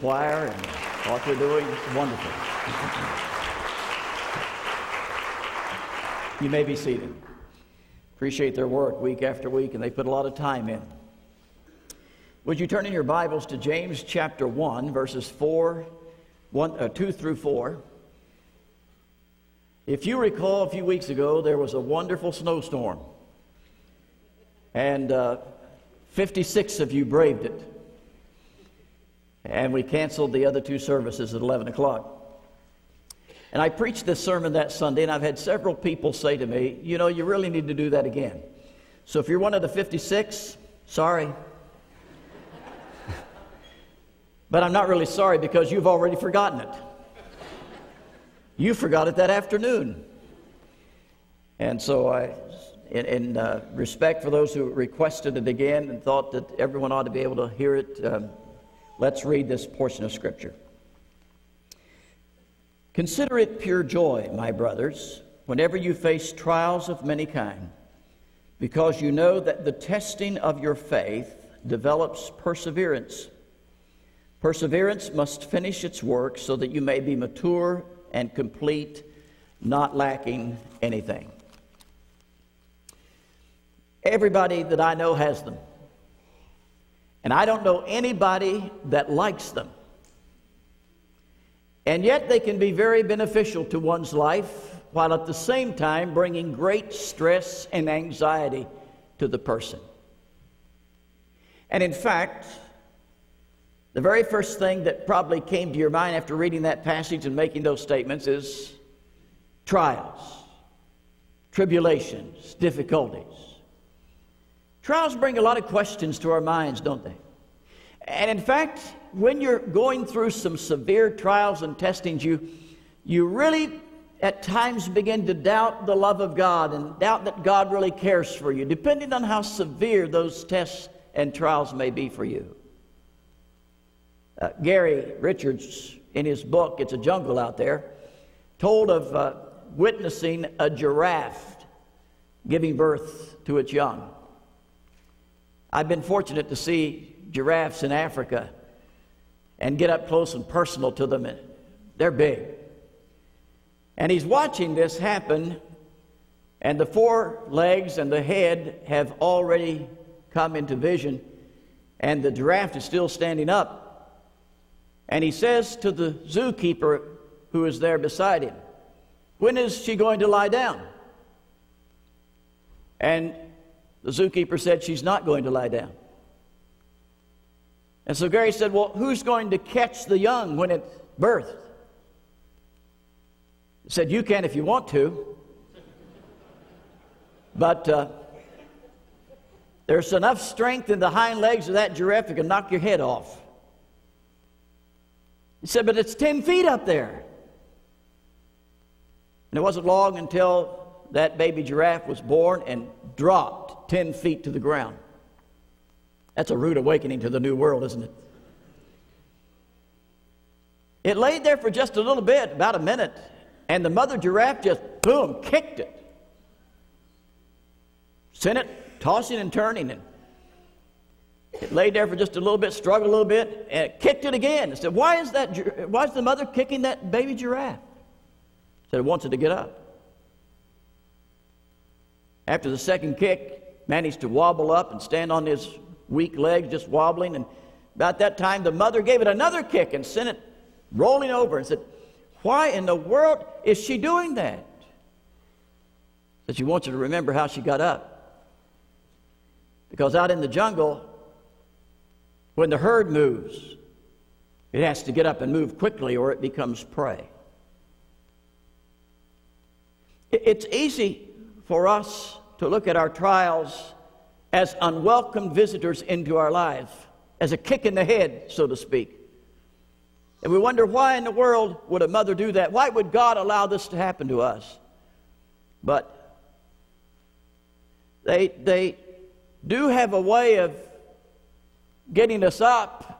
choir and what they're doing. It's wonderful. You may be seated. Appreciate their work week after week, and they put a lot of time in. Would you turn in your Bibles to James chapter 1, verses 4, 1, uh, 2 through 4? If you recall, a few weeks ago, there was a wonderful snowstorm. And uh, 56 of you braved it. And we canceled the other two services at 11 o'clock. And I preached this sermon that Sunday, and I've had several people say to me, you know, you really need to do that again. So if you're one of the 56, sorry. but I'm not really sorry because you've already forgotten it. You forgot it that afternoon. And so I, in, in uh, respect for those who requested it again and thought that everyone ought to be able to hear it, um, let's read this portion of Scripture. Consider it pure joy, my brothers, whenever you face trials of many kind, because you know that the testing of your faith develops perseverance. Perseverance must finish its work so that you may be mature and complete, not lacking anything. Everybody that I know has them. And I don't know anybody that likes them. And yet they can be very beneficial to one's life while at the same time bringing great stress and anxiety to the person. And in fact, the very first thing that probably came to your mind after reading that passage and making those statements is trials, tribulations, difficulties. Trials bring a lot of questions to our minds, don't they? And in fact, when you're going through some severe trials and testings, you, you really at times begin to doubt the love of God and doubt that God really cares for you, depending on how severe those tests and trials may be for you. Uh, Gary Richards, in his book, It's a Jungle Out There, told of uh, witnessing a giraffe giving birth to its young. I've been fortunate to see giraffes in Africa and get up close and personal to them. They're big. And he's watching this happen, and the four legs and the head have already come into vision, and the giraffe is still standing up. And he says to the zookeeper who is there beside him, When is she going to lie down? And the zookeeper said, She's not going to lie down. And so Gary said, Well, who's going to catch the young when it's birthed? He said, You can if you want to. But uh, there's enough strength in the hind legs of that giraffe it can knock your head off. He said, But it's 10 feet up there. And it wasn't long until that baby giraffe was born and dropped 10 feet to the ground. That's a rude awakening to the new world, isn't it? It laid there for just a little bit, about a minute, and the mother giraffe just, boom, kicked it. Sent it tossing and turning, and it laid there for just a little bit, struggled a little bit, and it kicked it again. It said, Why is, that, why is the mother kicking that baby giraffe? It said, It wants it to get up. After the second kick, managed to wobble up and stand on his weak legs, just wobbling. And about that time, the mother gave it another kick and sent it rolling over and said, Why in the world is she doing that? Said she wants you to remember how she got up. Because out in the jungle, when the herd moves, it has to get up and move quickly or it becomes prey. It's easy for us to look at our trials as unwelcome visitors into our lives, as a kick in the head, so to speak. And we wonder why in the world would a mother do that? Why would God allow this to happen to us? But they, they do have a way of getting us up,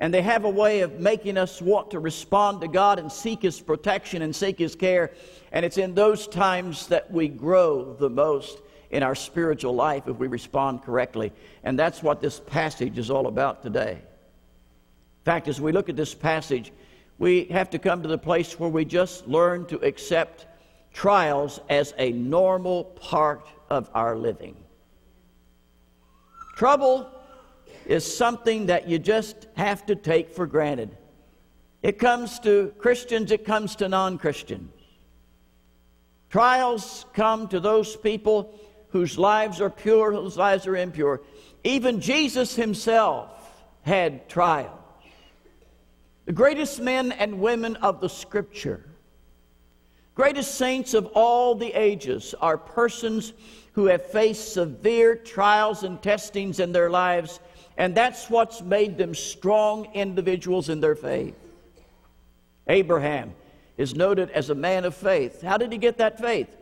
and they have a way of making us want to respond to God and seek His protection and seek His care. And it's in those times that we grow the most in our spiritual life if we respond correctly. And that's what this passage is all about today. In fact, as we look at this passage, we have to come to the place where we just learn to accept trials as a normal part of our living. Trouble is something that you just have to take for granted. It comes to Christians, it comes to non Christians. Trials come to those people whose lives are pure, whose lives are impure. Even Jesus himself had trials. The greatest men and women of the Scripture, greatest saints of all the ages, are persons who have faced severe trials and testings in their lives, and that's what's made them strong individuals in their faith. Abraham is noted as a man of faith. How did he get that faith?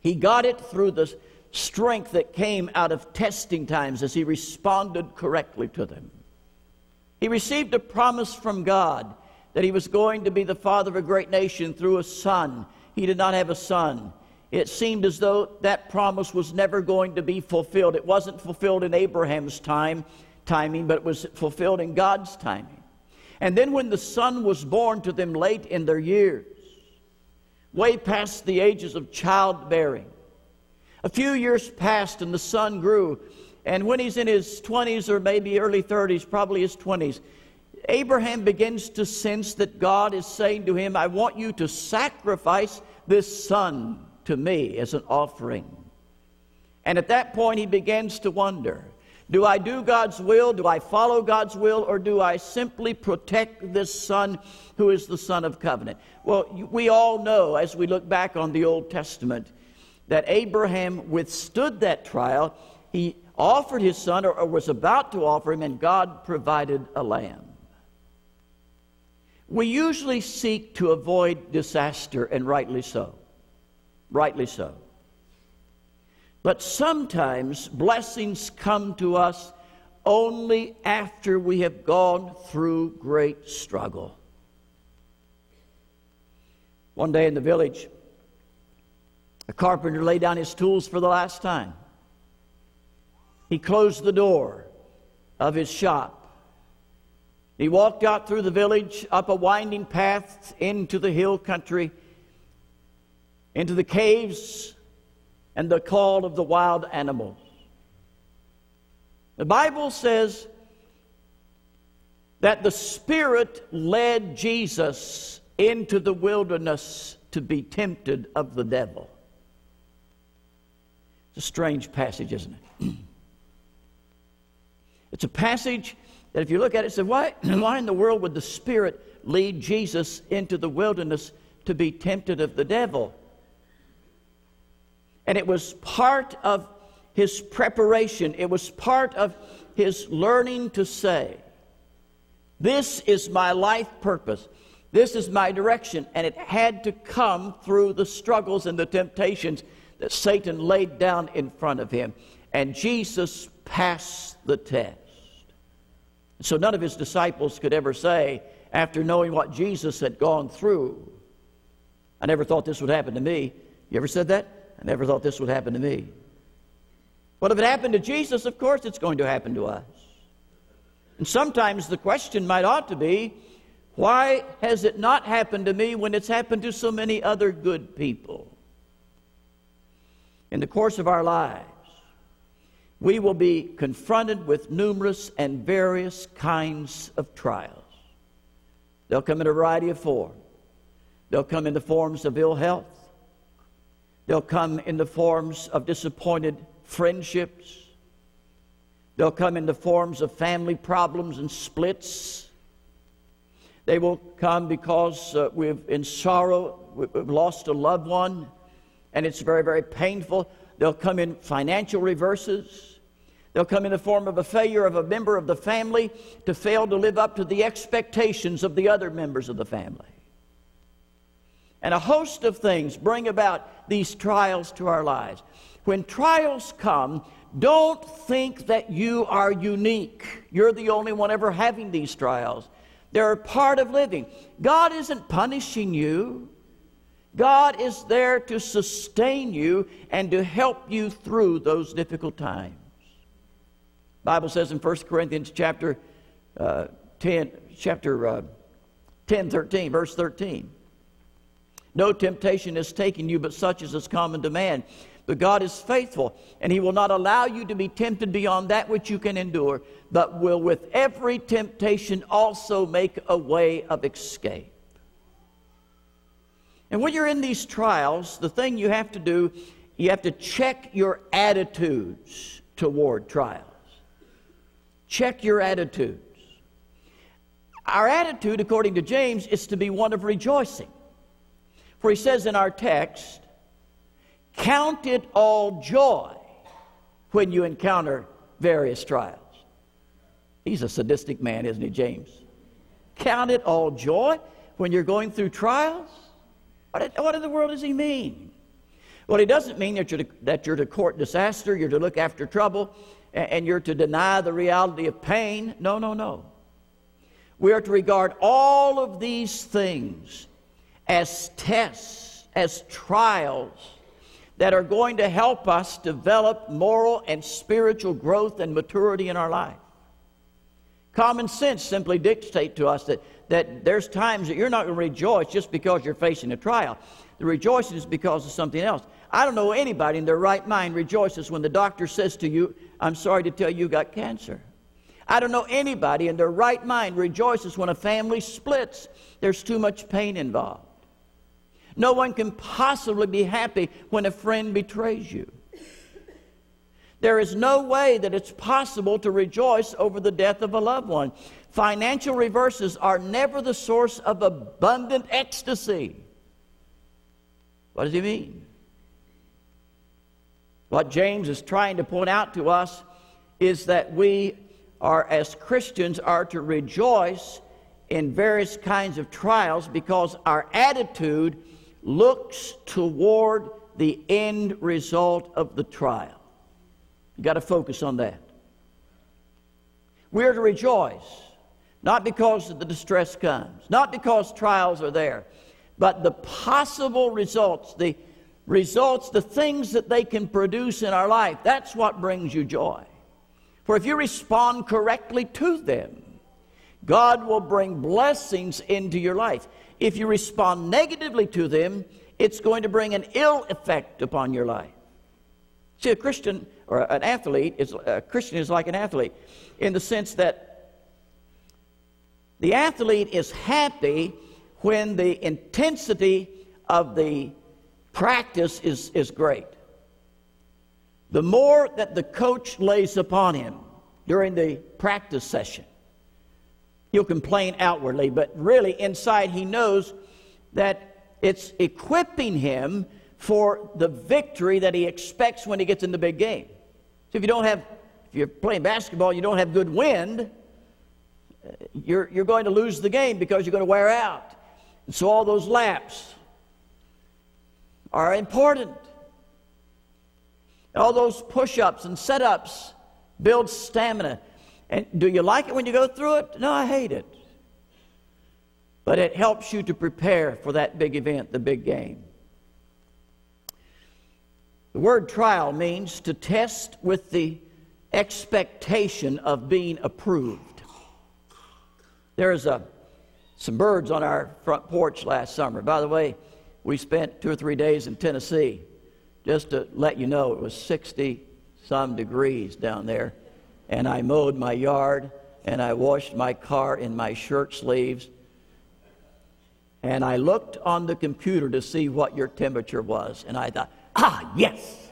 He got it through the strength that came out of testing times as he responded correctly to them. He received a promise from God that he was going to be the father of a great nation through a son. He did not have a son. It seemed as though that promise was never going to be fulfilled. It wasn't fulfilled in Abraham's time, timing, but it was fulfilled in God's timing. And then when the son was born to them late in their years, way past the ages of childbearing, a few years passed and the son grew. And when he's in his 20s or maybe early 30s, probably his 20s, Abraham begins to sense that God is saying to him, I want you to sacrifice this son to me as an offering. And at that point, he begins to wonder do I do God's will? Do I follow God's will? Or do I simply protect this son who is the son of covenant? Well, we all know as we look back on the Old Testament that Abraham withstood that trial. He offered his son, or, was about to offer him, and God provided a lamb. We usually seek to avoid disaster, and rightly so. Rightly so. But sometimes blessings come to us only after we have gone through great struggle. One day in the village, a carpenter laid down his tools for the last time. He closed the door of his shop. He walked out through the village, up a winding path into the hill country, into the caves and the call of the wild animals. The Bible says that the Spirit led Jesus into the wilderness to be tempted of the devil. It's a strange passage, isn't it? it's a passage that, if you look at it, says, why, why in the world would the Spirit lead Jesus into the wilderness to be tempted of the devil? And it was part of his preparation, it was part of his learning to say, This is my life purpose. This is my direction. And it had to come through the struggles and the temptations that Satan laid down in front of him. And Jesus passed the test. So none of his disciples could ever say, after knowing what Jesus had gone through, I never thought this would happen to me. You ever said that? I never thought this would happen to me. But if it happened to Jesus, of course it's going to happen to us. And sometimes the question might ought to be why has it not happened to me when it's happened to so many other good people? In the course of our lives, we will be confronted with numerous and various kinds of trials. They'll come in a variety of forms. They'll come in the forms of ill health. They'll come in the forms of disappointed friendships. They'll come in the forms of family problems and splits. They will come because uh, we've in sorrow, we've lost a loved one, and it's very, very painful. They'll come in financial reverses. They'll come in the form of a failure of a member of the family to fail to live up to the expectations of the other members of the family. And a host of things bring about these trials to our lives. When trials come, don't think that you are unique. You're the only one ever having these trials. They're a part of living. God isn't punishing you. God is there to sustain you and to help you through those difficult times. The Bible says in 1 Corinthians chapter uh, 10, chapter uh, 10, 13, verse 13. No temptation has taken you but such as is common to man. But God is faithful, and He will not allow you to be tempted beyond that which you can endure, but will with every temptation also make a way of escape. And when you're in these trials, the thing you have to do, you have to check your attitudes toward trials. Check your attitudes. Our attitude, according to James, is to be one of rejoicing. For he says in our text, Count it all joy when you encounter various trials. He's a sadistic man, isn't he, James? Count it all joy when you're going through trials? What, in the world does he mean? Well, he doesn't mean that you're, to, that you're to court disaster, you're to look after trouble, and you're to deny the reality of pain. No, no, no. We are to regard all of these things as tests, as trials that are going to help us develop moral and spiritual growth and maturity in our life. Common sense simply dictates to us that, that there's times that you're not going to rejoice just because you're facing a trial. The rejoicing is because of something else. I don't know anybody in their right mind rejoices when the doctor says to you, I'm sorry to tell you you got cancer. I don't know anybody in their right mind rejoices when a family splits. There's too much pain involved. No one can possibly be happy when a friend betrays you. There is no way that it's possible to rejoice over the death of a loved one. Financial reverses are never the source of abundant ecstasy. What does he mean? What James is trying to point out to us is that we are, as Christians, are to rejoice in various kinds of trials because our attitude looks toward the end result of the trial. You've got to focus on that. We're to rejoice, not because the distress comes, not because trials are there, but the possible results, the results, the things that they can produce in our life. That's what brings you joy. For if you respond correctly to them, God will bring blessings into your life. If you respond negatively to them, it's going to bring an ill effect upon your life. See, a Christian or an athlete is a Christian is like an athlete in the sense that the athlete is happy when the intensity of the practice is, is great. The more that the coach lays upon him during the practice session, he'll complain outwardly, but really inside he knows that it's equipping him for the victory that he expects when he gets in the big game. So if you don't have, if you're playing basketball, you don't have good wind, uh, you're, you're going to lose the game because you're going to wear out. And so all those laps are important. All those push ups and set ups build stamina. And do you like it when you go through it? No, I hate it. But it helps you to prepare for that big event, the big game. The word trial means to test with the expectation of being approved. There's a, some birds on our front porch last summer. By the way, we spent two or three days in Tennessee. Just to let you know, it was 60 some degrees down there. And I mowed my yard and I washed my car in my shirt sleeves. And I looked on the computer to see what your temperature was. And I thought, Ah, yes.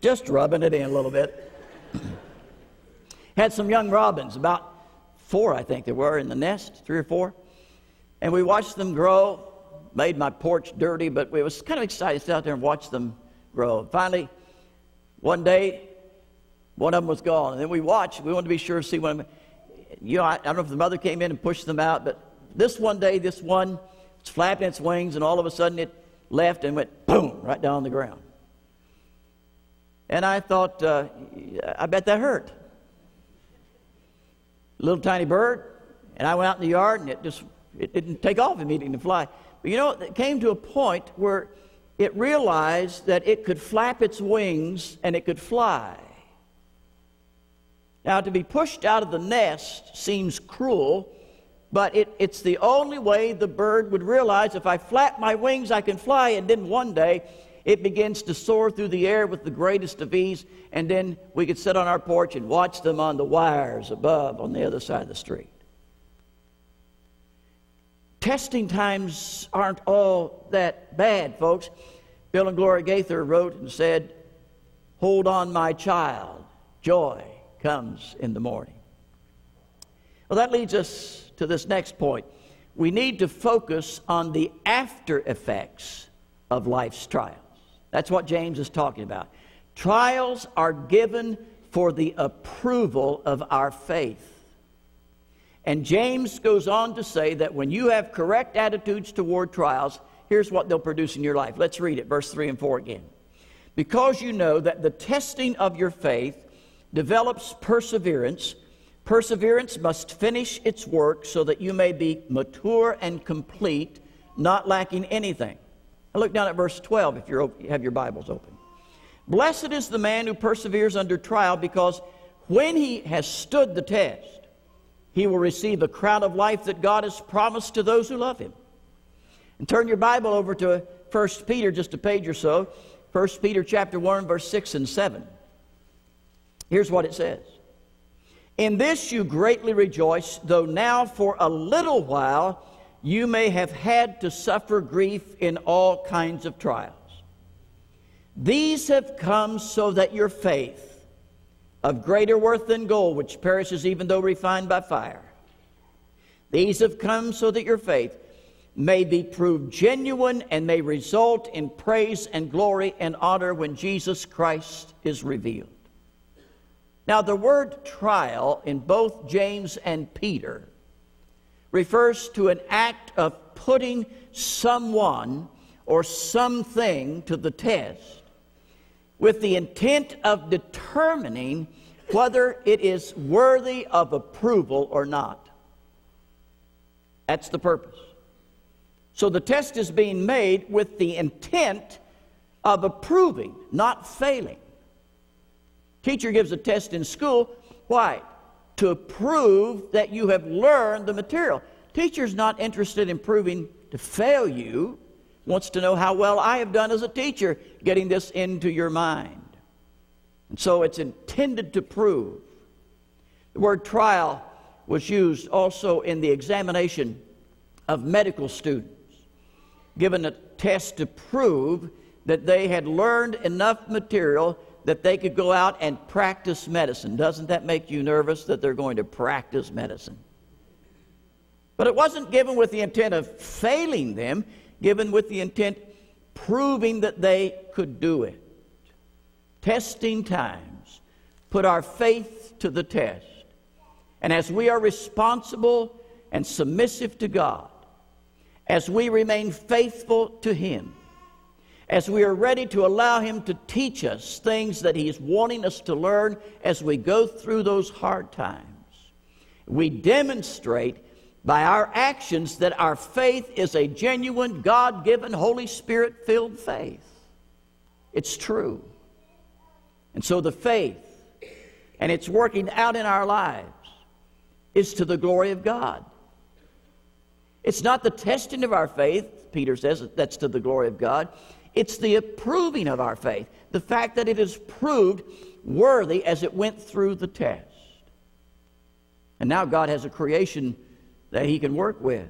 Just rubbing it in a little bit. Had some young robins, about four, I think there were, in the nest, three or four. And we watched them grow. Made my porch dirty, but we was kind of excited to sit out there and watch them grow. Finally, one day, one of them was gone. And then we watched. We wanted to be sure to see one of them. You know, I, I don't know if the mother came in and pushed them out, but this one day, this one it's flapping its wings, and all of a sudden it left and went boom right down on the ground. And I thought, uh, I bet that hurt. Little tiny bird, and I went out in the yard, and it just it didn't take off immediately to fly. But you know, it came to a point where it realized that it could flap its wings and it could fly. Now, to be pushed out of the nest seems cruel, but it, it's the only way the bird would realize if I flap my wings, I can fly, and then one day it begins to soar through the air with the greatest of ease, and then we could sit on our porch and watch them on the wires above on the other side of the street. Testing times aren't all that bad, folks. Bill and Gloria Gaither wrote and said, Hold on, my child, joy comes in the morning. Well, that leads us to this next point. We need to focus on the after effects of life's trials. That's what James is talking about. Trials are given for the approval of our faith. And James goes on to say that when you have correct attitudes toward trials, here's what they'll produce in your life. Let's read it, verse 3 and 4 again. Because you know that the testing of your faith develops perseverance. Perseverance must finish its work so that you may be mature and complete, not lacking anything. Now look down at verse 12 if you have your Bibles open. Blessed is the man who perseveres under trial because when he has stood the test, he will receive a crown of life that God has promised to those who love him. And turn your Bible over to 1 Peter, just a page or so. 1 Peter chapter 1, verse 6 and 7. Here's what it says. In this you greatly rejoice, though now for a little while you may have had to suffer grief in all kinds of trials. These have come so that your faith, of greater worth than gold, which perishes even though refined by fire, these have come so that your faith may be proved genuine and may result in praise and glory and honor when Jesus Christ is revealed. Now, the word trial in both James and Peter refers to an act of putting someone or something to the test with the intent of determining whether it is worthy of approval or not. That's the purpose. So the test is being made with the intent of approving, not failing. Teacher gives a test in school. Why? To prove that you have learned the material. Teacher's not interested in proving to fail you, wants to know how well I have done as a teacher getting this into your mind. And so it's intended to prove. The word trial was used also in the examination of medical students, given a test to prove that they had learned enough material that they could go out and practice medicine. Doesn't that make you nervous that they're going to practice medicine? But it wasn't given with the intent of failing them, given with the intent proving that they could do it. Testing times put our faith to the test. And as we are responsible and submissive to God, as we remain faithful to Him, as we are ready to allow Him to teach us things that He is wanting us to learn as we go through those hard times. We demonstrate by our actions that our faith is a genuine, God given, Holy Spirit filled faith. It's true. And so the faith, and it's working out in our lives, is to the glory of God. It's not the testing of our faith, Peter says, that's to the glory of God. It's the approving of our faith, the fact that it is proved worthy as it went through the test. And now God has a creation that He can work with.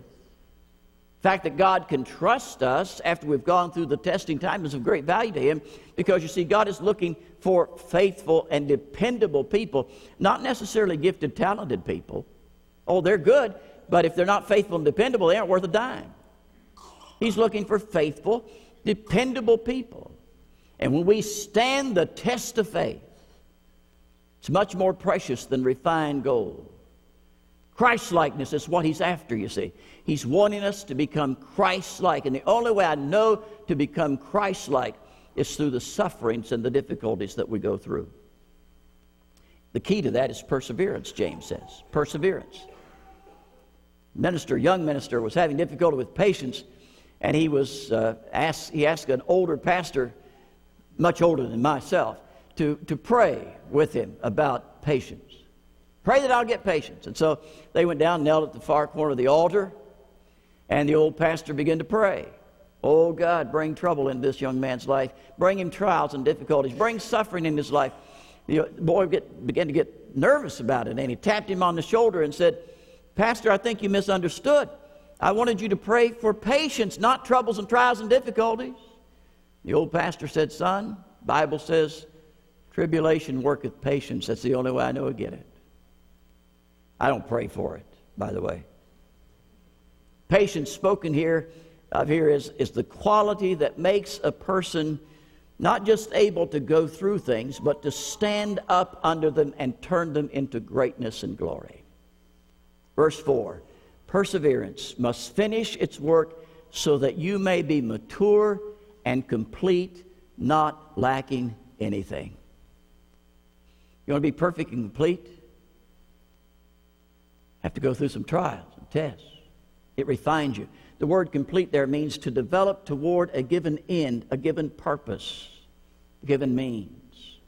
The fact that God can trust us after we've gone through the testing time is of great value to Him because you see, God is looking for faithful and dependable people, not necessarily gifted, talented people. Oh, they're good, but if they're not faithful and dependable, they aren't worth a dime. He's looking for faithful, dependable people. And when we stand the test of faith, it's much more precious than refined gold. Christ likeness is what he's after, you see. He's wanting us to become Christ like. And the only way I know to become Christ like is through the sufferings and the difficulties that we go through. The key to that is perseverance, James says. Perseverance. Minister, young minister, was having difficulty with patience and he was uh, asked, he asked an older pastor, much older than myself, to, to pray with him about patience. Pray that I'll get patience. And so they went down, knelt at the far corner of the altar, and the old pastor began to pray. Oh God, bring trouble in this young man's life. Bring him trials and difficulties. Bring suffering in his life. The boy get, began to get nervous about it, and he tapped him on the shoulder and said, Pastor, I think you misunderstood. I wanted you to pray for patience, not troubles and trials and difficulties. The old pastor said, Son, Bible says, tribulation worketh patience. That's the only way I know to get it. I don't pray for it, by the way. Patience spoken here of here is, is the quality that makes a person not just able to go through things, but to stand up under them and turn them into greatness and glory. Verse 4 Perseverance must finish its work so that you may be mature and complete, not lacking anything. You want to be perfect and complete? Have to go through some trials and tests. It refines you. The word complete there means to develop toward a given end, a given purpose, a given means.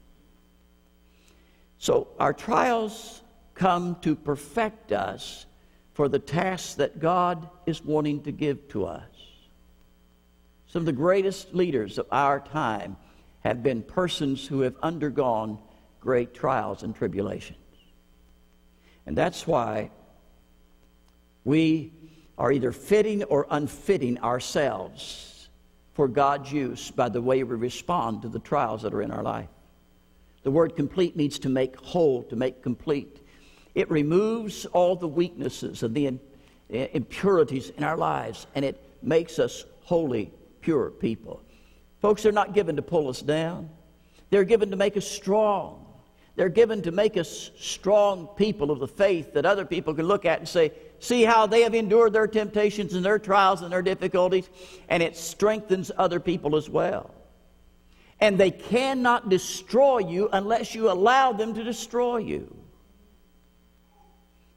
So our trials come to perfect us for the tasks that God is wanting to give to us. Some of the greatest leaders of our time have been persons who have undergone great trials and tribulations. And that's why we are either fitting or unfitting ourselves for God's use by the way we respond to the trials that are in our life. The word complete means to make whole, to make complete. It removes all the weaknesses and the impurities in our lives, and it makes us holy, pure people. Folks, they're not given to pull us down, they're given to make us strong. They're given to make us strong people of the faith that other people can look at and say, see how they have endured their temptations and their trials and their difficulties, and it strengthens other people as well. And they cannot destroy you unless you allow them to destroy you.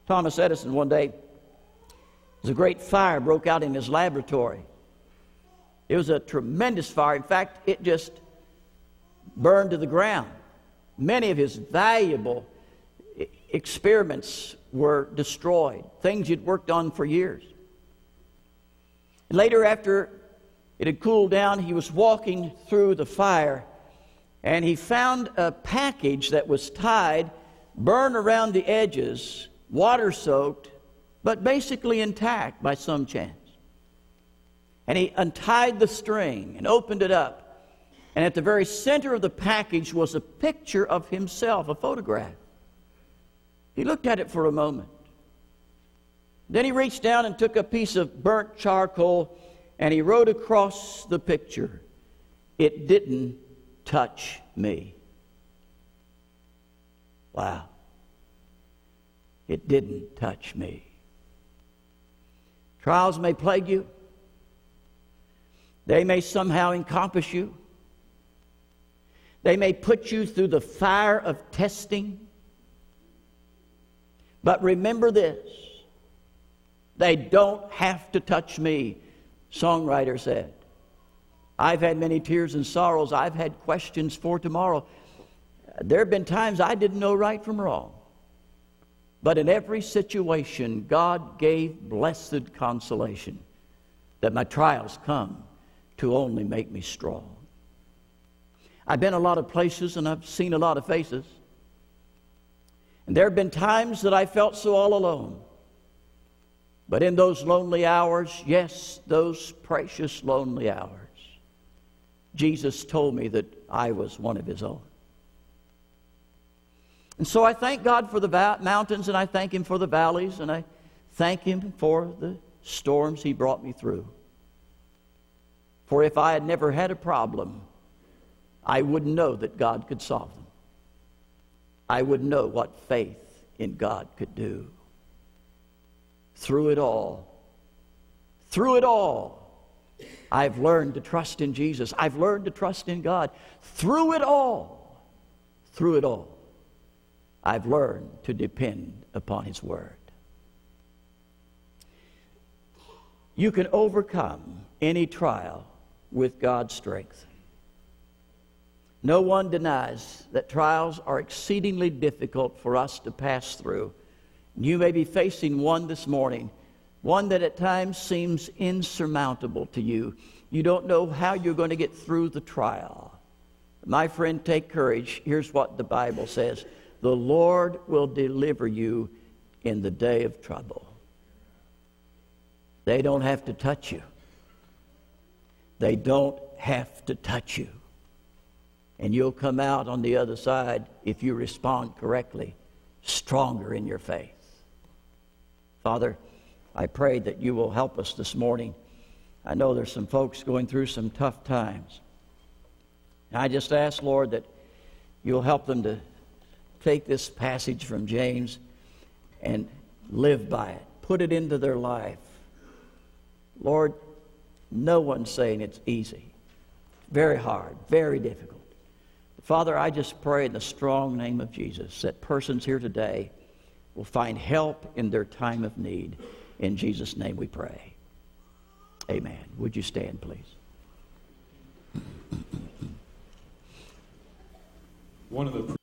Thomas Edison, one day, a great fire broke out in his laboratory. It was a tremendous fire. In fact, it just burned to the ground. Many of his valuable experiments were destroyed, things he'd worked on for years. And later, after it had cooled down, he was walking through the fire and he found a package that was tied, burned around the edges, water soaked, but basically intact by some chance. And he untied the string and opened it up. And at the very center of the package was a picture of himself, a photograph. He looked at it for a moment. Then he reached down and took a piece of burnt charcoal and he wrote across the picture, It didn't touch me. Wow. It didn't touch me. Trials may plague you, they may somehow encompass you, they may put you through the fire of testing. But remember this they don't have to touch me, songwriter said. I've had many tears and sorrows. I've had questions for tomorrow. There have been times I didn't know right from wrong. But in every situation, God gave blessed consolation that my trials come to only make me strong. I've been a lot of places and I've seen a lot of faces. And there have been times that I felt so all alone. But in those lonely hours, yes, those precious lonely hours, Jesus told me that I was one of his own. And so I thank God for the va- mountains and I thank him for the valleys and I thank him for the storms he brought me through. For if I had never had a problem, I wouldn't know that God could solve them. I would know what faith in God could do. Through it all, through it all, I've learned to trust in Jesus. I've learned to trust in God. Through it all, through it all, I've learned to depend upon His Word. You can overcome any trial with God's strength. No one denies that trials are exceedingly difficult for us to pass through. You may be facing one this morning, one that at times seems insurmountable to you. You don't know how you're going to get through the trial. My friend, take courage. Here's what the Bible says The Lord will deliver you in the day of trouble. They don't have to touch you. They don't have to touch you. And you'll come out on the other side, if you respond correctly, stronger in your faith. Father, I pray that you will help us this morning. I know there's some folks going through some tough times. And I just ask, Lord, that you'll help them to take this passage from James and live by it, put it into their life. Lord, no one's saying it's easy. Very hard, very difficult. Father, I just pray in the strong name of Jesus that persons here today will find help in their time of need. In Jesus' name we pray. Amen. Would you stand, please? One of the